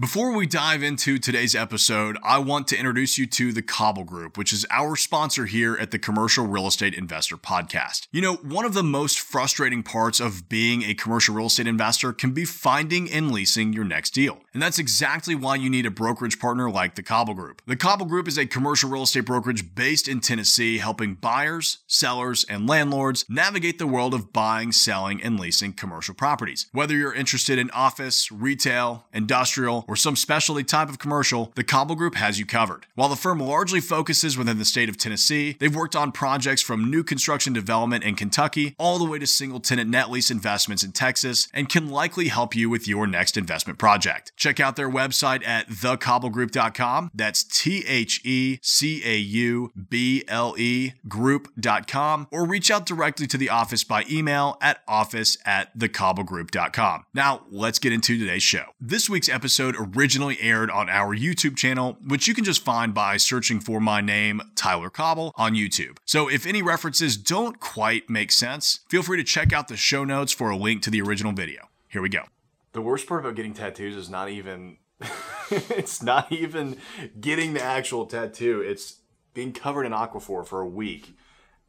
Before we dive into today's episode, I want to introduce you to the Cauble Group, which is our sponsor here at the Commercial Real Estate Investor Podcast. You know, one of the most frustrating parts of being a commercial real estate investor can be finding and leasing your next deal. And that's exactly why you need a brokerage partner like the Cauble Group. The Cauble Group is a commercial real estate brokerage based in Tennessee, helping buyers, sellers, and landlords navigate the world of buying, selling, and leasing commercial properties. Whether you're interested in office, retail, industrial, or some specialty type of commercial, the Cauble Group has you covered. While the firm largely focuses within the state of Tennessee, they've worked on projects from new construction development in Kentucky all the way to single tenant net lease investments in Texas and can likely help you with your next investment project. Check out their website at thecaublegroup.com. That's T H E C A U B L E group.com or reach out directly to the office by email at office at thecaublegroup.com. Now, let's get into today's show. This week's episode originally aired on our YouTube channel, which you can just find by searching for my name, Tyler Cauble, on YouTube. So if any references don't quite make sense, feel free to check out the show notes for a link to the original video. Here we go. The worst part about getting tattoos is not even it's not even getting the actual tattoo. It's being covered in aquaphor for a week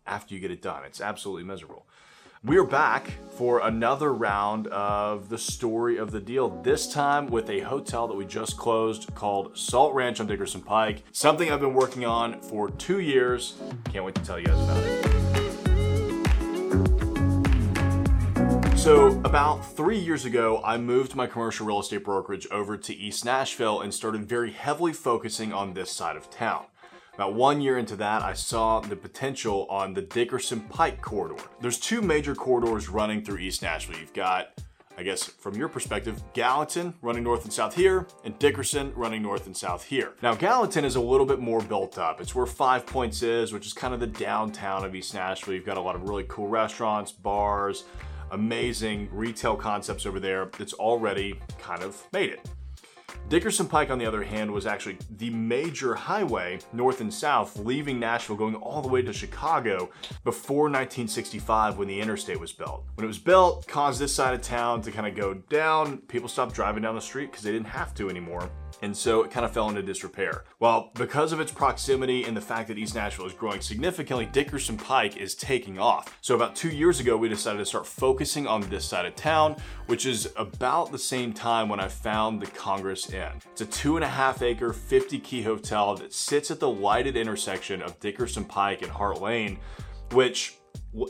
after you get it done. It's absolutely miserable. We are back for another round of the story of the deal, this time with a hotel that we just closed called Salt Ranch on Dickerson Pike. Something I've been working on for two years. Can't wait to tell you guys about it. So, about three years ago, I moved my commercial real estate brokerage over to East Nashville and started very heavily focusing on this side of town. About one year into that, I saw the potential on the Dickerson Pike corridor. There's two major corridors running through East Nashville. You've got I guess from your perspective, Gallatin running north and south here, and Dickerson running north and south here. Now, Gallatin is a little bit more built up. It's where Five Points is, which is kind of the downtown of East Nashville. You've got a lot of really cool restaurants, bars, amazing retail concepts over there that's already kind of made it. Dickerson Pike, on the other hand, was actually the major highway north and south, leaving Nashville, going all the way to Chicago before 1965 when the interstate was built. When it was built, caused this side of town to kind of go down. People stopped driving down the street because they didn't have to anymore and so it kind of fell into disrepair. Well, because of its proximity and the fact that East Nashville is growing significantly, Dickerson Pike is taking off. So about two years ago, we decided to start focusing on this side of town, which is about the same time when I found the Congress Inn. It's a two and a half acre, 50 key hotel that sits at the lighted intersection of Dickerson Pike and Hart Lane, which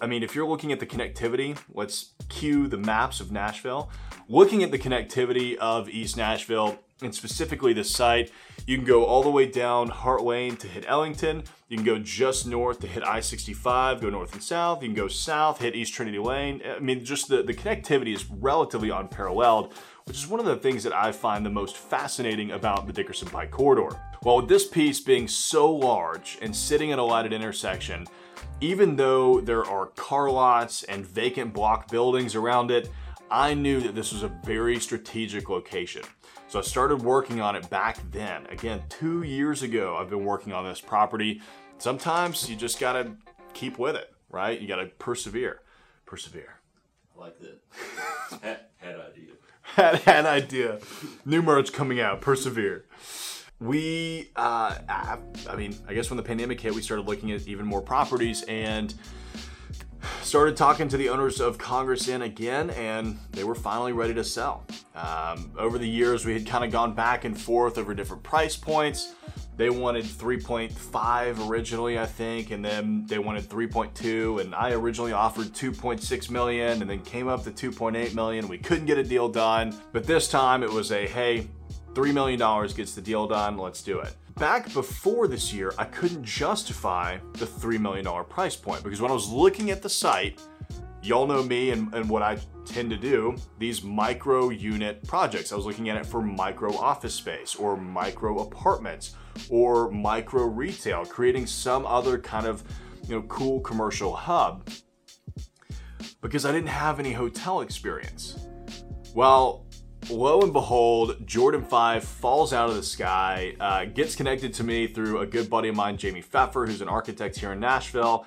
I mean, if you're looking at the connectivity, let's cue the maps of Nashville. Looking at the connectivity of East Nashville, and specifically the site, you can go all the way down Hart Lane to hit Ellington. You can go just north to hit I-65, go north and south. You can go south, hit East Trinity Lane. I mean, just the, the connectivity is relatively unparalleled, which is one of the things that I find the most fascinating about the Dickerson Pike corridor. Well, with this piece being so large and sitting at a lighted intersection, even though there are car lots and vacant block buildings around it, I knew that this was a very strategic location. So I started working on it back then. Again, two years ago, I've been working on this property. Sometimes you just gotta keep with it, right? You gotta persevere. Persevere. I like that. had, had idea. Had had idea. New merch coming out. Persevere. We, uh, I, I mean, I guess when the pandemic hit, we started looking at even more properties and started talking to the owners of Congress Inn again, and they were finally ready to sell. Um, over the years, we had kind of gone back and forth over different price points. They wanted 3.5 originally, I think, and then they wanted 3.2, and I originally offered 2.6 million, and then came up to 2.8 million. We couldn't get a deal done, but this time it was a hey, $3 million gets the deal done, let's do it back before this year, I couldn't justify the $3 million price point because when I was looking at the site, y'all know me and, and what I tend to do, these micro unit projects. I was looking at it for micro office space or micro apartments or micro retail, creating some other kind of you know cool commercial hub because I didn't have any hotel experience. Well, lo and behold, Jordan 5 falls out of the sky, uh, gets connected to me through a good buddy of mine, Jamie Pfeffer, who's an architect here in Nashville.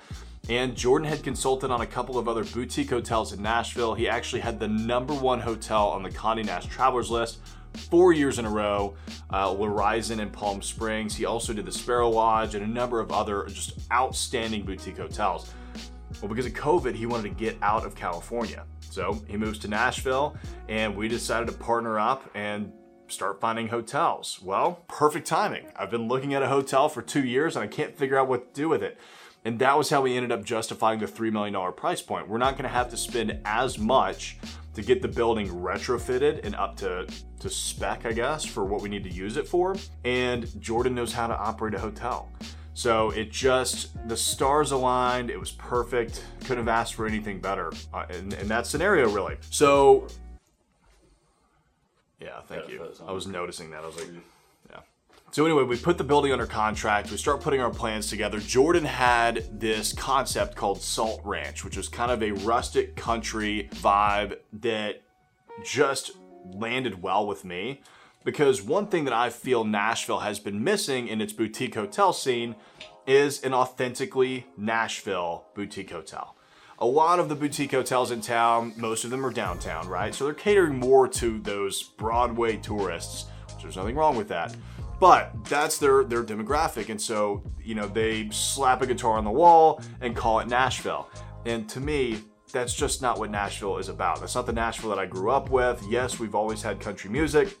And Jordan had consulted on a couple of other boutique hotels in Nashville. He actually had the number one hotel on the Condé Nast Travelers list four years in a row, uh, Horizon in Palm Springs. He also did the Sparrow Lodge and a number of other just outstanding boutique hotels. Well, because of COVID, he wanted to get out of California. So he moves to Nashville, and we decided to partner up and start finding hotels. Well, perfect timing. I've been looking at a hotel for two years and I can't figure out what to do with it. And that was how we ended up justifying the $3 million price point. We're not gonna have to spend as much to get the building retrofitted and up to, to spec, I guess, for what we need to use it for. And Jordan knows how to operate a hotel. So it just, the stars aligned, it was perfect. Couldn't have asked for anything better uh, in, in that scenario, really. So yeah, thank you. I was noticing that. I was like, yeah. So anyway, we put the building under contract. We start putting our plans together. Jordan had this concept called Salt Ranch, which was kind of a rustic country vibe that just landed well with me. Because one thing that I feel Nashville has been missing in its boutique hotel scene is an authentically Nashville boutique hotel a lot of the boutique hotels in town, most of them are downtown, right? So they're catering more to those Broadway tourists, which there's nothing wrong with that. But that's their their demographic, and so you know they slap a guitar on the wall and call it Nashville. And to me, that's just not what Nashville is about. That's not the Nashville that I grew up with. Yes, we've always had country music,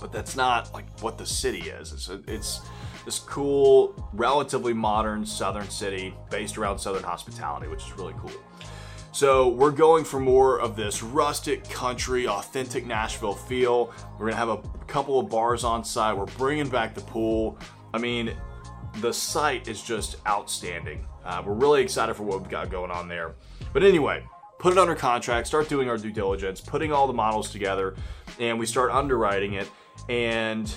but that's not like what the city is. It's it's this cool, relatively modern southern city based around southern hospitality, which is really cool. So we're going for more of this rustic country, authentic Nashville feel. We're gonna have a couple of bars on site. We're bringing back the pool. I mean, the site is just outstanding. Uh, we're really excited for what we've got going on there. But anyway, put it under contract, start doing our due diligence, putting all the models together, and we start underwriting it. And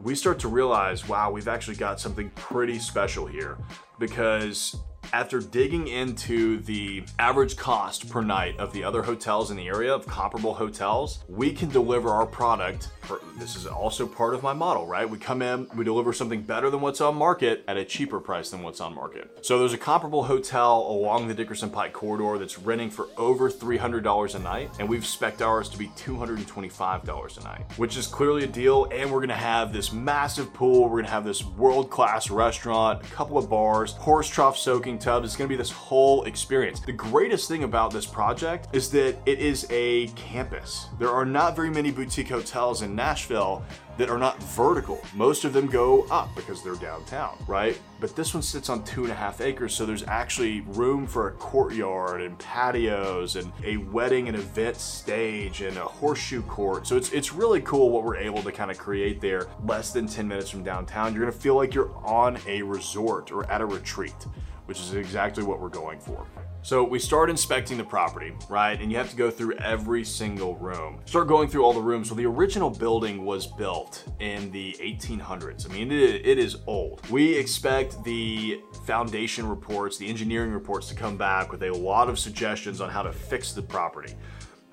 we start to realize, wow, we've actually got something pretty special here because after digging into the average cost per night of the other hotels in the area of comparable hotels, we can deliver our product. This is also part of my model, right? We come in, we deliver something better than what's on market at a cheaper price than what's on market. So there's a comparable hotel along the Dickerson Pike corridor that's renting for over $300 a night, and we've spec'd ours to be $225 a night, which is clearly a deal. And we're gonna have this massive pool, we're gonna have this world class restaurant, a couple of bars, horse trough soaking tub. It's gonna be this whole experience. The greatest thing about this project is that it is a campus. There are not very many boutique hotels in Nashville that are not vertical. Most of them go up because they're downtown, right? But this one sits on two and a half acres, so there's actually room for a courtyard and patios and a wedding and event stage and a horseshoe court. So it's it's really cool what we're able to kind of create there. Less than 10 minutes from downtown, you're gonna feel like you're on a resort or at a retreat, which is exactly what we're going for. So we start inspecting the property, right? And you have to go through every single room. Start going through all the rooms. So the original building was built in the 1800s. I mean, it, it is old. We expect the foundation reports, the engineering reports to come back with a lot of suggestions on how to fix the property.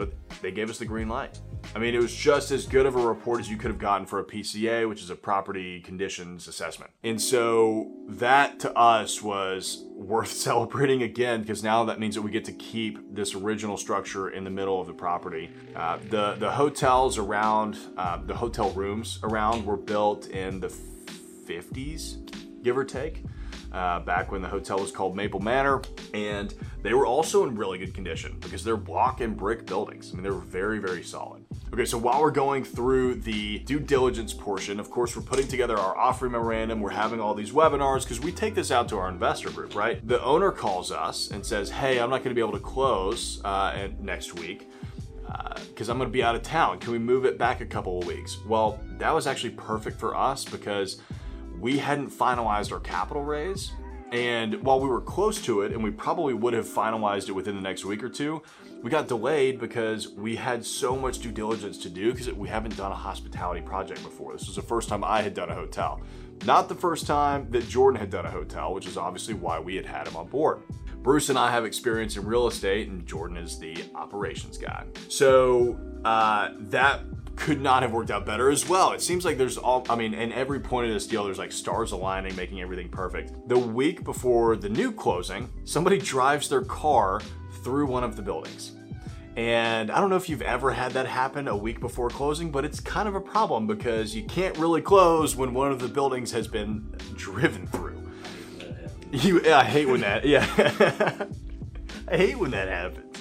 But they gave us the green light. I mean, it was just as good of a report as you could have gotten for a PCA, which is a property conditions assessment. And so that to us was worth celebrating again because now that means that we get to keep this original structure in the middle of the property. Uh, the the hotels around, uh, the hotel rooms around were built in the 50s, give or take uh, back when the hotel was called Maple Manor, and they were also in really good condition because they're block and brick buildings. I mean, they were very, very solid. Okay, so while we're going through the due diligence portion, of course, we're putting together our offering memorandum. We're having all these webinars because we take this out to our investor group, right? The owner calls us and says, "Hey, I'm not going to be able to close uh, next week." because I'm going to be out of town. Can we move it back a couple of weeks? Well, that was actually perfect for us because we hadn't finalized our capital raise. And while we were close to it, and we probably would have finalized it within the next week or two, we got delayed because we had so much due diligence to do because we haven't done a hospitality project before. This was the first time I had done a hotel. Not the first time that Jordan had done a hotel, which is obviously why we had had him on board. Bruce and I have experience in real estate, and Jordan is the operations guy. So uh, that could not have worked out better as well. It seems like there's all, I mean, in every point of this deal, there's like stars aligning, making everything perfect. The week before the new closing, somebody drives their car through one of the buildings. And I don't know if you've ever had that happen a week before closing, but it's kind of a problem because you can't really close when one of the buildings has been driven through. You, I hate when that. Yeah, I hate when that happens.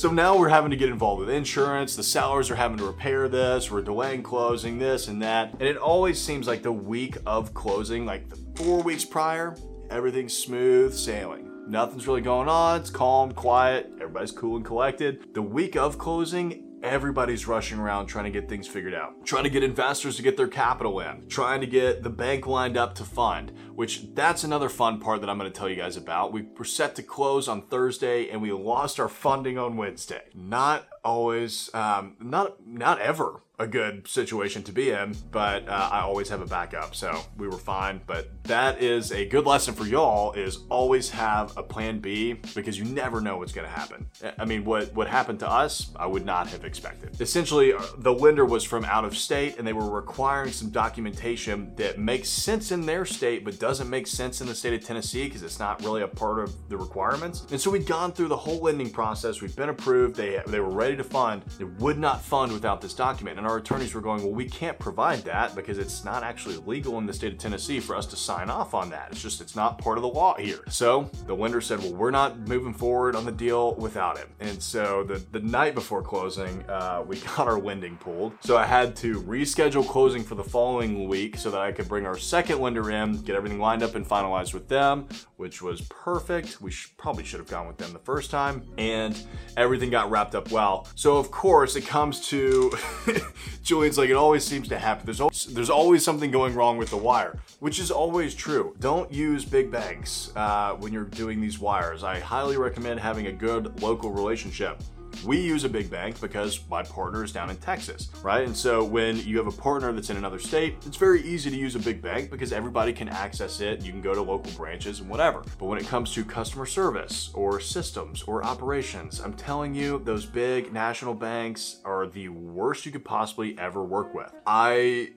So now we're having to get involved with insurance. The sellers are having to repair this. We're delaying closing this and that. And it always seems like the week of closing, like the four weeks prior, everything's smooth sailing. Nothing's really going on. It's calm, quiet. Everybody's cool and collected. The week of closing, everybody's rushing around trying to get things figured out, trying to get investors to get their capital in, trying to get the bank lined up to fund, which that's another fun part that I'm going to tell you guys about. We were set to close on Thursday and we lost our funding on Wednesday. Not always, um, not not ever a good situation to be in, but uh, I always have a backup, so we were fine. But that is a good lesson for y'all: is always have a plan B because you never know what's going to happen. I mean, what what happened to us, I would not have expected. Essentially, uh, the lender was from out of state, and they were requiring some documentation that makes sense in their state, but doesn't make sense in the state of Tennessee because it's not really a part of the requirements. And so we'd gone through the whole lending process. We'd been approved. They they were ready to fund. They would not fund without this document, and our attorneys were going, well, we can't provide that because it's not actually legal in the state of Tennessee for us to sign off on that. It's just, it's not part of the law here. So the lender said, well, we're not moving forward on the deal without it. And so the, the night before closing, uh, we got our lending pulled. So I had to reschedule closing for the following week so that I could bring our second lender in, get everything lined up and finalized with them, which was perfect. We sh- probably should have gone with them the first time. And everything got wrapped up well. So of course it comes to Julian's like it always seems to happen. There's always, there's always something going wrong with the wire, which is always true. Don't use big banks uh, when you're doing these wires. I highly recommend having a good local relationship. We use a big bank because my partner is down in Texas, right? And so when you have a partner that's in another state, it's very easy to use a big bank because everybody can access it. You can go to local branches and whatever. But when it comes to customer service or systems or operations, I'm telling you, those big national banks are the worst you could possibly ever work with. I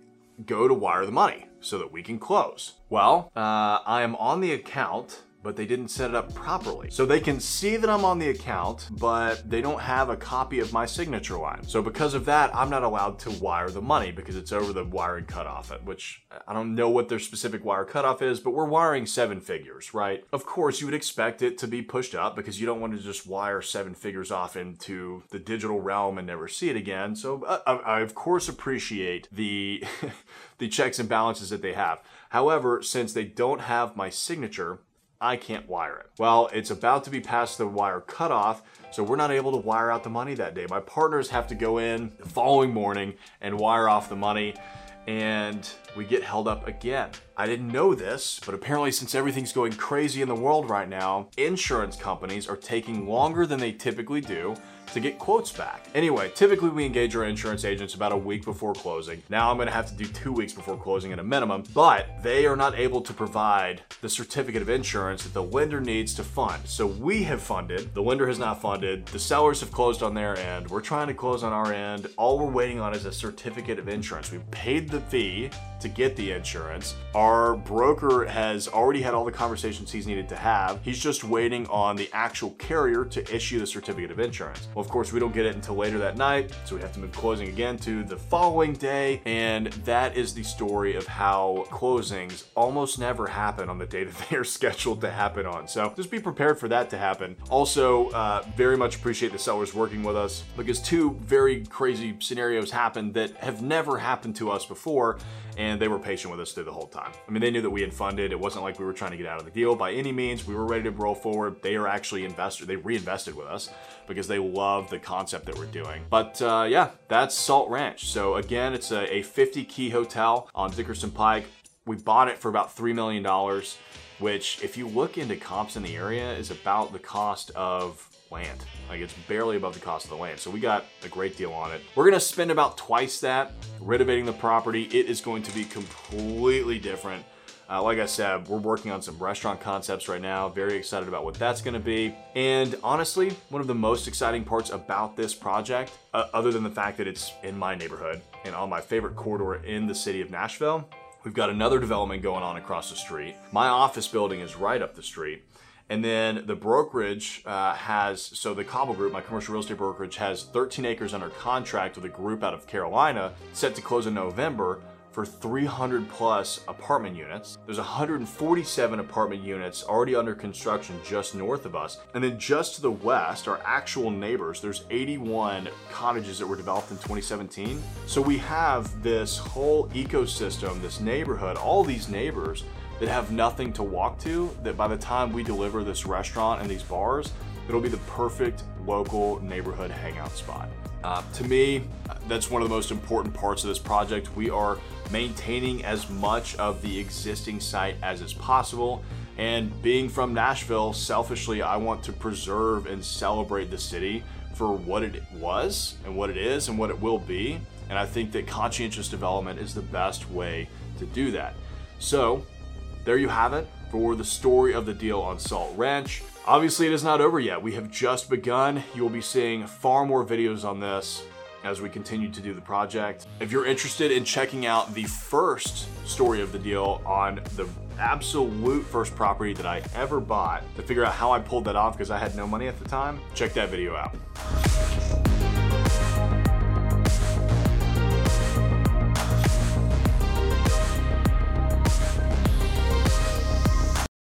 go to wire the money so that we can close. Well, uh, I am on the account but they didn't set it up properly. So they can see that I'm on the account, but they don't have a copy of my signature line. So because of that, I'm not allowed to wire the money because it's over the wiring cutoff, which I don't know what their specific wire cutoff is, but we're wiring seven figures, right? Of course, you would expect it to be pushed up because you don't want to just wire seven figures off into the digital realm and never see it again. So uh, I, I of course appreciate the the checks and balances that they have. However, since they don't have my signature, I can't wire it. Well, it's about to be past the wire cutoff, so we're not able to wire out the money that day. My partners have to go in the following morning and wire off the money, and we get held up again. I didn't know this, but apparently, since everything's going crazy in the world right now, insurance companies are taking longer than they typically do to get quotes back. Anyway, typically we engage our insurance agents about a week before closing. Now I'm gonna have to do two weeks before closing at a minimum, but they are not able to provide the certificate of insurance that the lender needs to fund. So we have funded, the lender has not funded, the sellers have closed on their end, we're trying to close on our end. All we're waiting on is a certificate of insurance. We paid the fee to get the insurance. Our broker has already had all the conversations he's needed to have. He's just waiting on the actual carrier to issue the certificate of insurance. Well, of course, we don't get it until later that night, so we have to move closing again to the following day. And that is the story of how closings almost never happen on the day that they are scheduled to happen on. So just be prepared for that to happen. Also, uh, very much appreciate the sellers working with us because two very crazy scenarios happened that have never happened to us before and they were patient with us through the whole time. I mean, they knew that we had funded. It wasn't like we were trying to get out of the deal by any means. We were ready to roll forward. They are actually invested. They reinvested with us because they love the concept that we're doing. But uh, yeah, that's Salt Ranch. So again, it's a, a 50 key hotel on Dickerson Pike. We bought it for about $3 million, which if you look into comps in the area is about the cost of land. Like it's barely above the cost of the land. So we got a great deal on it. We're gonna spend about twice that renovating the property. It is going to be completely different. Uh, like I said, we're working on some restaurant concepts right now. Very excited about what that's going to be. And honestly, one of the most exciting parts about this project, uh, other than the fact that it's in my neighborhood and on my favorite corridor in the city of Nashville, we've got another development going on across the street. My office building is right up the street. And then the brokerage uh, has, so the Cauble Group, my commercial real estate brokerage, has 13 acres under contract with a group out of Carolina set to close in November for 300 plus apartment units. There's 147 apartment units already under construction just north of us. And then just to the west, our actual neighbors, there's 81 cottages that were developed in 2017. So we have this whole ecosystem, this neighborhood, all these neighbors that have nothing to walk to, that by the time we deliver this restaurant and these bars, it'll be the perfect local neighborhood hangout spot. Uh, to me, that's one of the most important parts of this project. We are maintaining as much of the existing site as is possible. And being from Nashville, selfishly, I want to preserve and celebrate the city for what it was and what it is and what it will be. And I think that conscientious development is the best way to do that. So, there you have it for the story of the deal on Salt Ranch. Obviously, it is not over yet. We have just begun. You will be seeing far more videos on this as we continue to do the project. If you're interested in checking out the first story of the deal on the absolute first property that I ever bought to figure out how I pulled that off because I had no money at the time, check that video out.